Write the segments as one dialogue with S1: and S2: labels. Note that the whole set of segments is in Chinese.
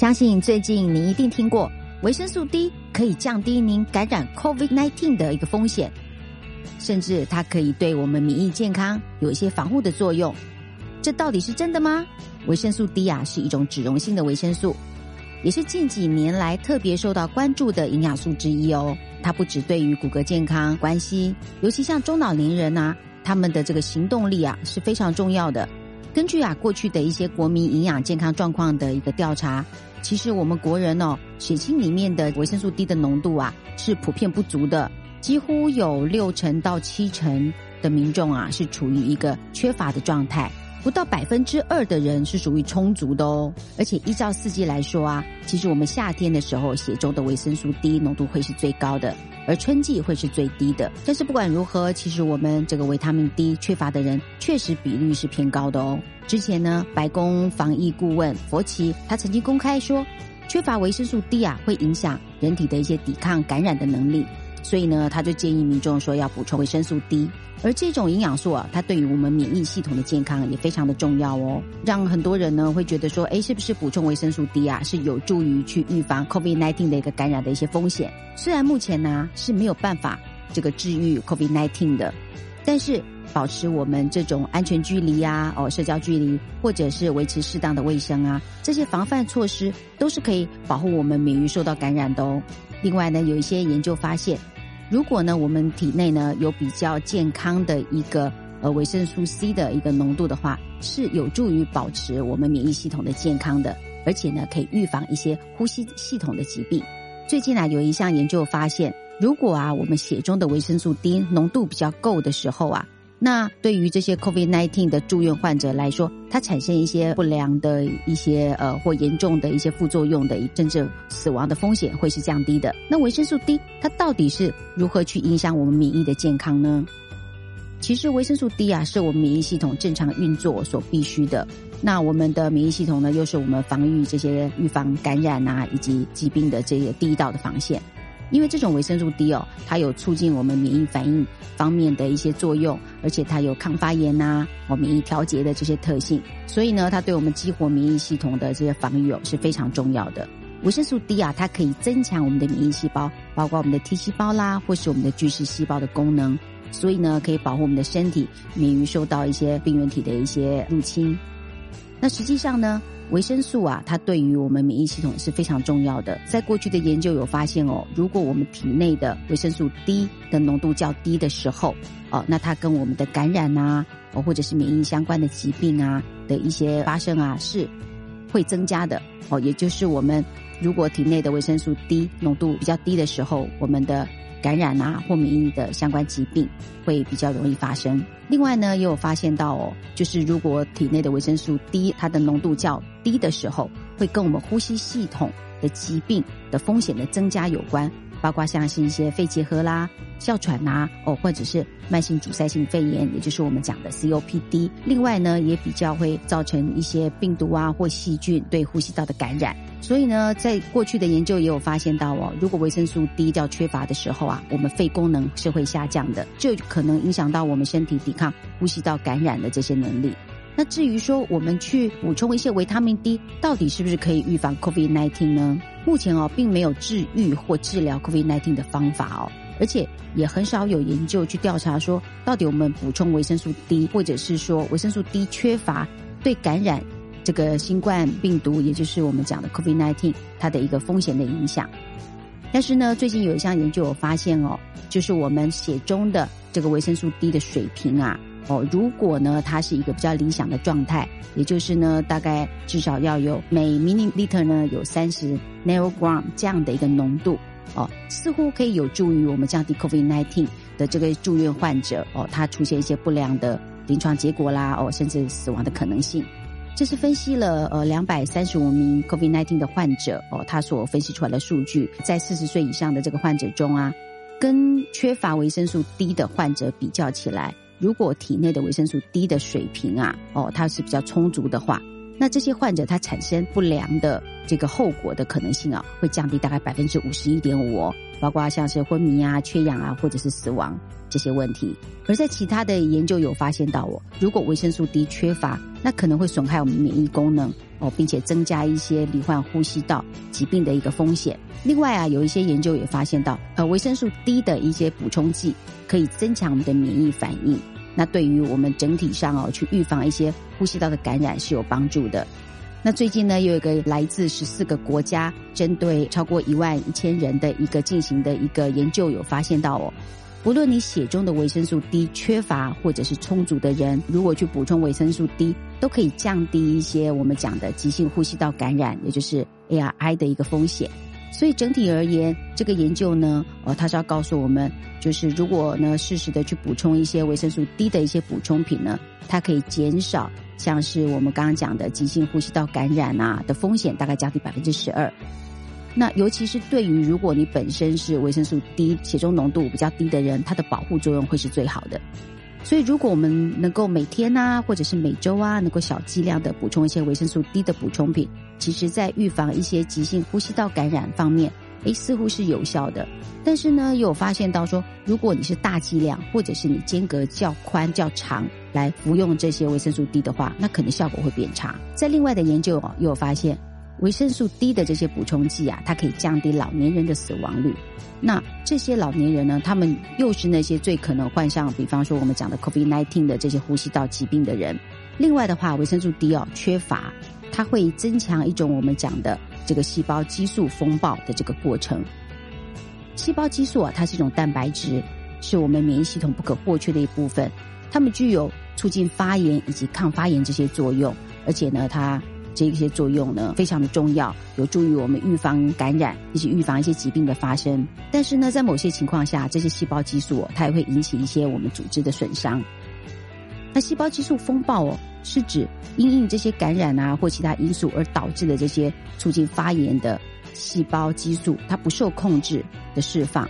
S1: 相信最近你一定听过维生素 D 可以降低您感染 COVID-19 的一个风险，甚至它可以对我们免疫健康有一些防护的作用。这到底是真的吗？维生素 D 啊是一种脂溶性的维生素，也是近几年来特别受到关注的营养素之一哦。它不只对于骨骼健康关系，尤其像中老年人呐，他们的这个行动力啊是非常重要的。根据啊过去的一些国民营养健康状况的一个调查，其实我们国人哦血清里面的维生素 D 的浓度啊是普遍不足的，几乎有六成到七成的民众啊是处于一个缺乏的状态。不到百分之二的人是属于充足的哦，而且依照四季来说啊，其实我们夏天的时候血中的维生素 D 浓度会是最高的，而春季会是最低的。但是不管如何，其实我们这个维他命 D 缺乏的人确实比率是偏高的哦。之前呢，白宫防疫顾问佛奇他曾经公开说，缺乏维生素 D 啊会影响人体的一些抵抗感染的能力。所以呢，他就建议民众说要补充维生素 D，而这种营养素啊，它对于我们免疫系统的健康也非常的重要哦。让很多人呢会觉得说，哎，是不是补充维生素 D 啊，是有助于去预防 COVID-19 的一个感染的一些风险？虽然目前呢是没有办法这个治愈 COVID-19 的，但是保持我们这种安全距离啊，哦，社交距离，或者是维持适当的卫生啊，这些防范措施都是可以保护我们免于受到感染的哦。另外呢，有一些研究发现。如果呢，我们体内呢有比较健康的一个呃维生素 C 的一个浓度的话，是有助于保持我们免疫系统的健康的，而且呢可以预防一些呼吸系统的疾病。最近呢有一项研究发现，如果啊我们血中的维生素 D 浓度比较够的时候啊。那对于这些 COVID-19 的住院患者来说，它产生一些不良的一些呃或严重的一些副作用的，甚至死亡的风险会是降低的。那维生素 D 它到底是如何去影响我们免疫的健康呢？其实维生素 D 啊，是我们免疫系统正常运作所必须的。那我们的免疫系统呢，又是我们防御这些预防感染啊以及疾病的这些第一道的防线。因为这种维生素 D 哦，它有促进我们免疫反应方面的一些作用，而且它有抗发炎呐、免疫调节的这些特性，所以呢，它对我们激活免疫系统的这些防御哦是非常重要的。维生素 D 啊，它可以增强我们的免疫细胞，包括我们的 T 细胞啦，或是我们的巨噬细胞的功能，所以呢，可以保护我们的身体免于受到一些病原体的一些入侵。那实际上呢？维生素啊，它对于我们免疫系统是非常重要的。在过去的研究有发现哦，如果我们体内的维生素 D 的浓度较低的时候，哦，那它跟我们的感染啊，哦，或者是免疫相关的疾病啊的一些发生啊，是会增加的。哦，也就是我们如果体内的维生素 D 浓度比较低的时候，我们的感染啊或免疫的相关疾病会比较容易发生。另外呢，也有发现到哦，就是如果体内的维生素 D 它的浓度较低的时候，会跟我们呼吸系统的疾病的风险的增加有关，包括像是一些肺结核啦、哮喘呐，哦，或者是慢性阻塞性肺炎，也就是我们讲的 COPD。另外呢，也比较会造成一些病毒啊或细菌对呼吸道的感染。所以呢，在过去的研究也有发现到哦，如果维生素 D 较缺乏的时候啊，我们肺功能是会下降的，这可能影响到我们身体抵抗呼吸道感染的这些能力。那至于说我们去补充一些维他命 D，到底是不是可以预防 COVID-19 呢？目前哦，并没有治愈或治疗 COVID-19 的方法哦，而且也很少有研究去调查说，到底我们补充维生素 D，或者是说维生素 D 缺乏对感染这个新冠病毒，也就是我们讲的 COVID-19 它的一个风险的影响。但是呢，最近有一项研究我发现哦，就是我们血中的这个维生素 D 的水平啊。哦，如果呢，它是一个比较理想的状态，也就是呢，大概至少要有每 milliliter 呢有三十 nanogram 这样的一个浓度，哦，似乎可以有助于我们降低 COVID-19 的这个住院患者哦，他出现一些不良的临床结果啦，哦，甚至死亡的可能性。这是分析了呃两百三十五名 COVID-19 的患者哦，他所分析出来的数据，在四十岁以上的这个患者中啊，跟缺乏维生素 D 的患者比较起来。如果体内的维生素 D 的水平啊，哦，它是比较充足的话，那这些患者他产生不良的这个后果的可能性啊，会降低大概百分之五十一点五哦，包括像是昏迷啊、缺氧啊，或者是死亡这些问题。而在其他的研究有发现到哦，如果维生素 D 缺乏，那可能会损害我们免疫功能哦，并且增加一些罹患呼吸道疾病的一个风险。另外啊，有一些研究也发现到，呃，维生素 D 的一些补充剂可以增强我们的免疫反应。那对于我们整体上哦，去预防一些呼吸道的感染是有帮助的。那最近呢，有一个来自十四个国家，针对超过一万一千人的一个进行的一个研究，有发现到哦，不论你血中的维生素 D 缺乏或者是充足的人，如果去补充维生素 D，都可以降低一些我们讲的急性呼吸道感染，也就是 ARI 的一个风险。所以整体而言，这个研究呢，呃，它是要告诉我们，就是如果呢适时的去补充一些维生素 D 的一些补充品呢，它可以减少像是我们刚刚讲的急性呼吸道感染啊的风险，大概降低百分之十二。那尤其是对于如果你本身是维生素 D 血中浓度比较低的人，它的保护作用会是最好的。所以，如果我们能够每天啊，或者是每周啊，能够小剂量的补充一些维生素 D 的补充品，其实在预防一些急性呼吸道感染方面，诶，似乎是有效的。但是呢，又有发现到说，如果你是大剂量，或者是你间隔较宽较长来服用这些维生素 D 的话，那可能效果会变差。在另外的研究哦，又有发现。维生素 D 的这些补充剂啊，它可以降低老年人的死亡率。那这些老年人呢，他们又是那些最可能患上，比方说我们讲的 COVID-19 的这些呼吸道疾病的人。另外的话，维生素 D 哦缺乏，它会增强一种我们讲的这个细胞激素风暴的这个过程。细胞激素啊，它是一种蛋白质，是我们免疫系统不可或缺的一部分。它们具有促进发炎以及抗发炎这些作用，而且呢，它。这一些作用呢，非常的重要，有助于我们预防感染以及预防一些疾病的发生。但是呢，在某些情况下，这些细胞激素它也会引起一些我们组织的损伤。那细胞激素风暴哦，是指因应这些感染啊或其他因素而导致的这些促进发炎的细胞激素，它不受控制的释放。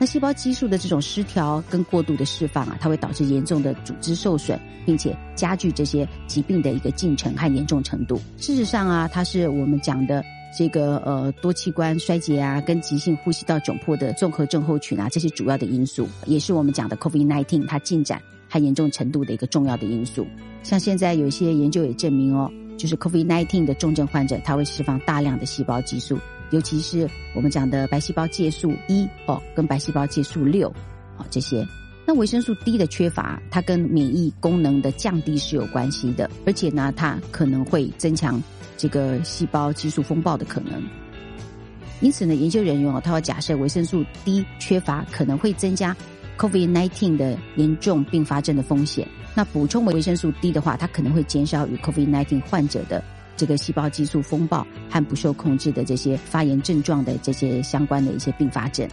S1: 那细胞激素的这种失调跟过度的释放啊，它会导致严重的组织受损，并且加剧这些疾病的一个进程和严重程度。事实上啊，它是我们讲的这个呃多器官衰竭啊，跟急性呼吸道窘迫的综合症候群啊，这些主要的因素，也是我们讲的 COVID-19 它进展和严重程度的一个重要的因素。像现在有一些研究也证明哦，就是 COVID-19 的重症患者，他会释放大量的细胞激素。尤其是我们讲的白细胞介素一哦，跟白细胞介素六，哦这些，那维生素 D 的缺乏，它跟免疫功能的降低是有关系的，而且呢，它可能会增强这个细胞激素风暴的可能。因此呢，研究人员哦，他会假设维生素 D 缺乏可能会增加 COVID-19 的严重并发症的风险。那补充维生素 D 的话，它可能会减少与 COVID-19 患者的。这个细胞激素风暴和不受控制的这些发炎症状的这些相关的一些并发症，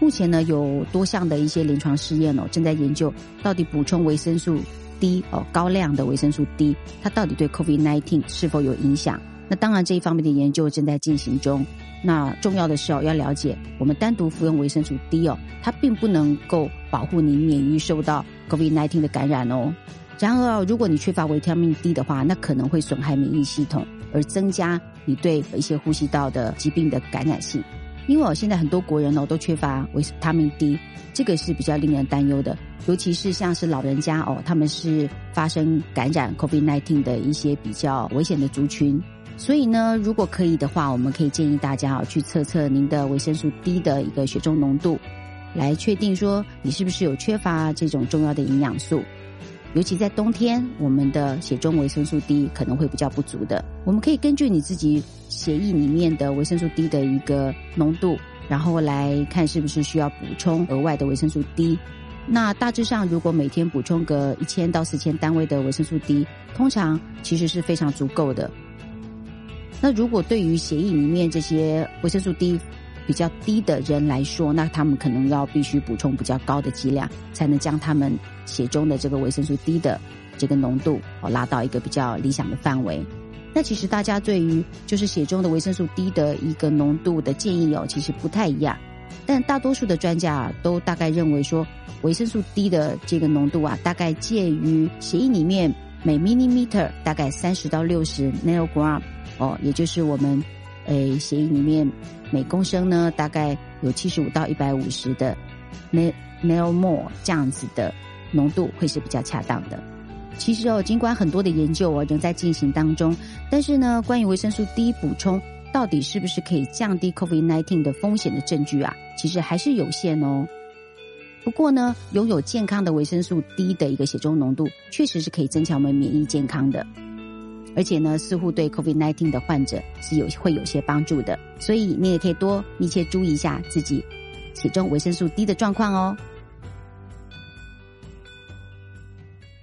S1: 目前呢有多项的一些临床试验哦，正在研究到底补充维生素 D 哦高量的维生素 D，它到底对 COVID-19 是否有影响？那当然这一方面的研究正在进行中。那重要的是哦，要了解我们单独服用维生素 D 哦，它并不能够保护你免于受到 COVID-19 的感染哦。然而，如果你缺乏维他命 D 的话，那可能会损害免疫系统，而增加你对一些呼吸道的疾病的感染性。因为哦现在很多国人哦都缺乏维他命 D，这个是比较令人担忧的。尤其是像是老人家哦，他们是发生感染 COVID-19 的一些比较危险的族群。所以呢，如果可以的话，我们可以建议大家哦去测测您的维生素 D 的一个血中浓度，来确定说你是不是有缺乏这种重要的营养素。尤其在冬天，我们的血中维生素 D 可能会比较不足的。我们可以根据你自己血液里面的维生素 D 的一个浓度，然后来看是不是需要补充额外的维生素 D。那大致上，如果每天补充个一千到四千单位的维生素 D，通常其实是非常足够的。那如果对于血液里面这些维生素 D，比较低的人来说，那他们可能要必须补充比较高的剂量，才能将他们血中的这个维生素 D 的这个浓度哦拉到一个比较理想的范围。那其实大家对于就是血中的维生素 D 的一个浓度的建议哦，其实不太一样。但大多数的专家啊，都大概认为说，维生素 D 的这个浓度啊，大概介于血液里面每 millimeter 大概三十到六十 nanogram 哦，也就是我们诶血液里面每公升呢大概有七十五到一百五十的 n nanomole 这样子的浓度会是比较恰当的。其实哦，尽管很多的研究哦仍在进行当中，但是呢，关于维生素 D 补充到底是不是可以降低 COVID nineteen 的风险的证据啊，其实还是有限哦。不过呢，拥有健康的维生素 D 的一个血中浓度，确实是可以增强我们免疫健康的，而且呢，似乎对 COVID-19 的患者是有会有些帮助的。所以你也可以多密切注意一下自己血中维生素 D 的状况哦。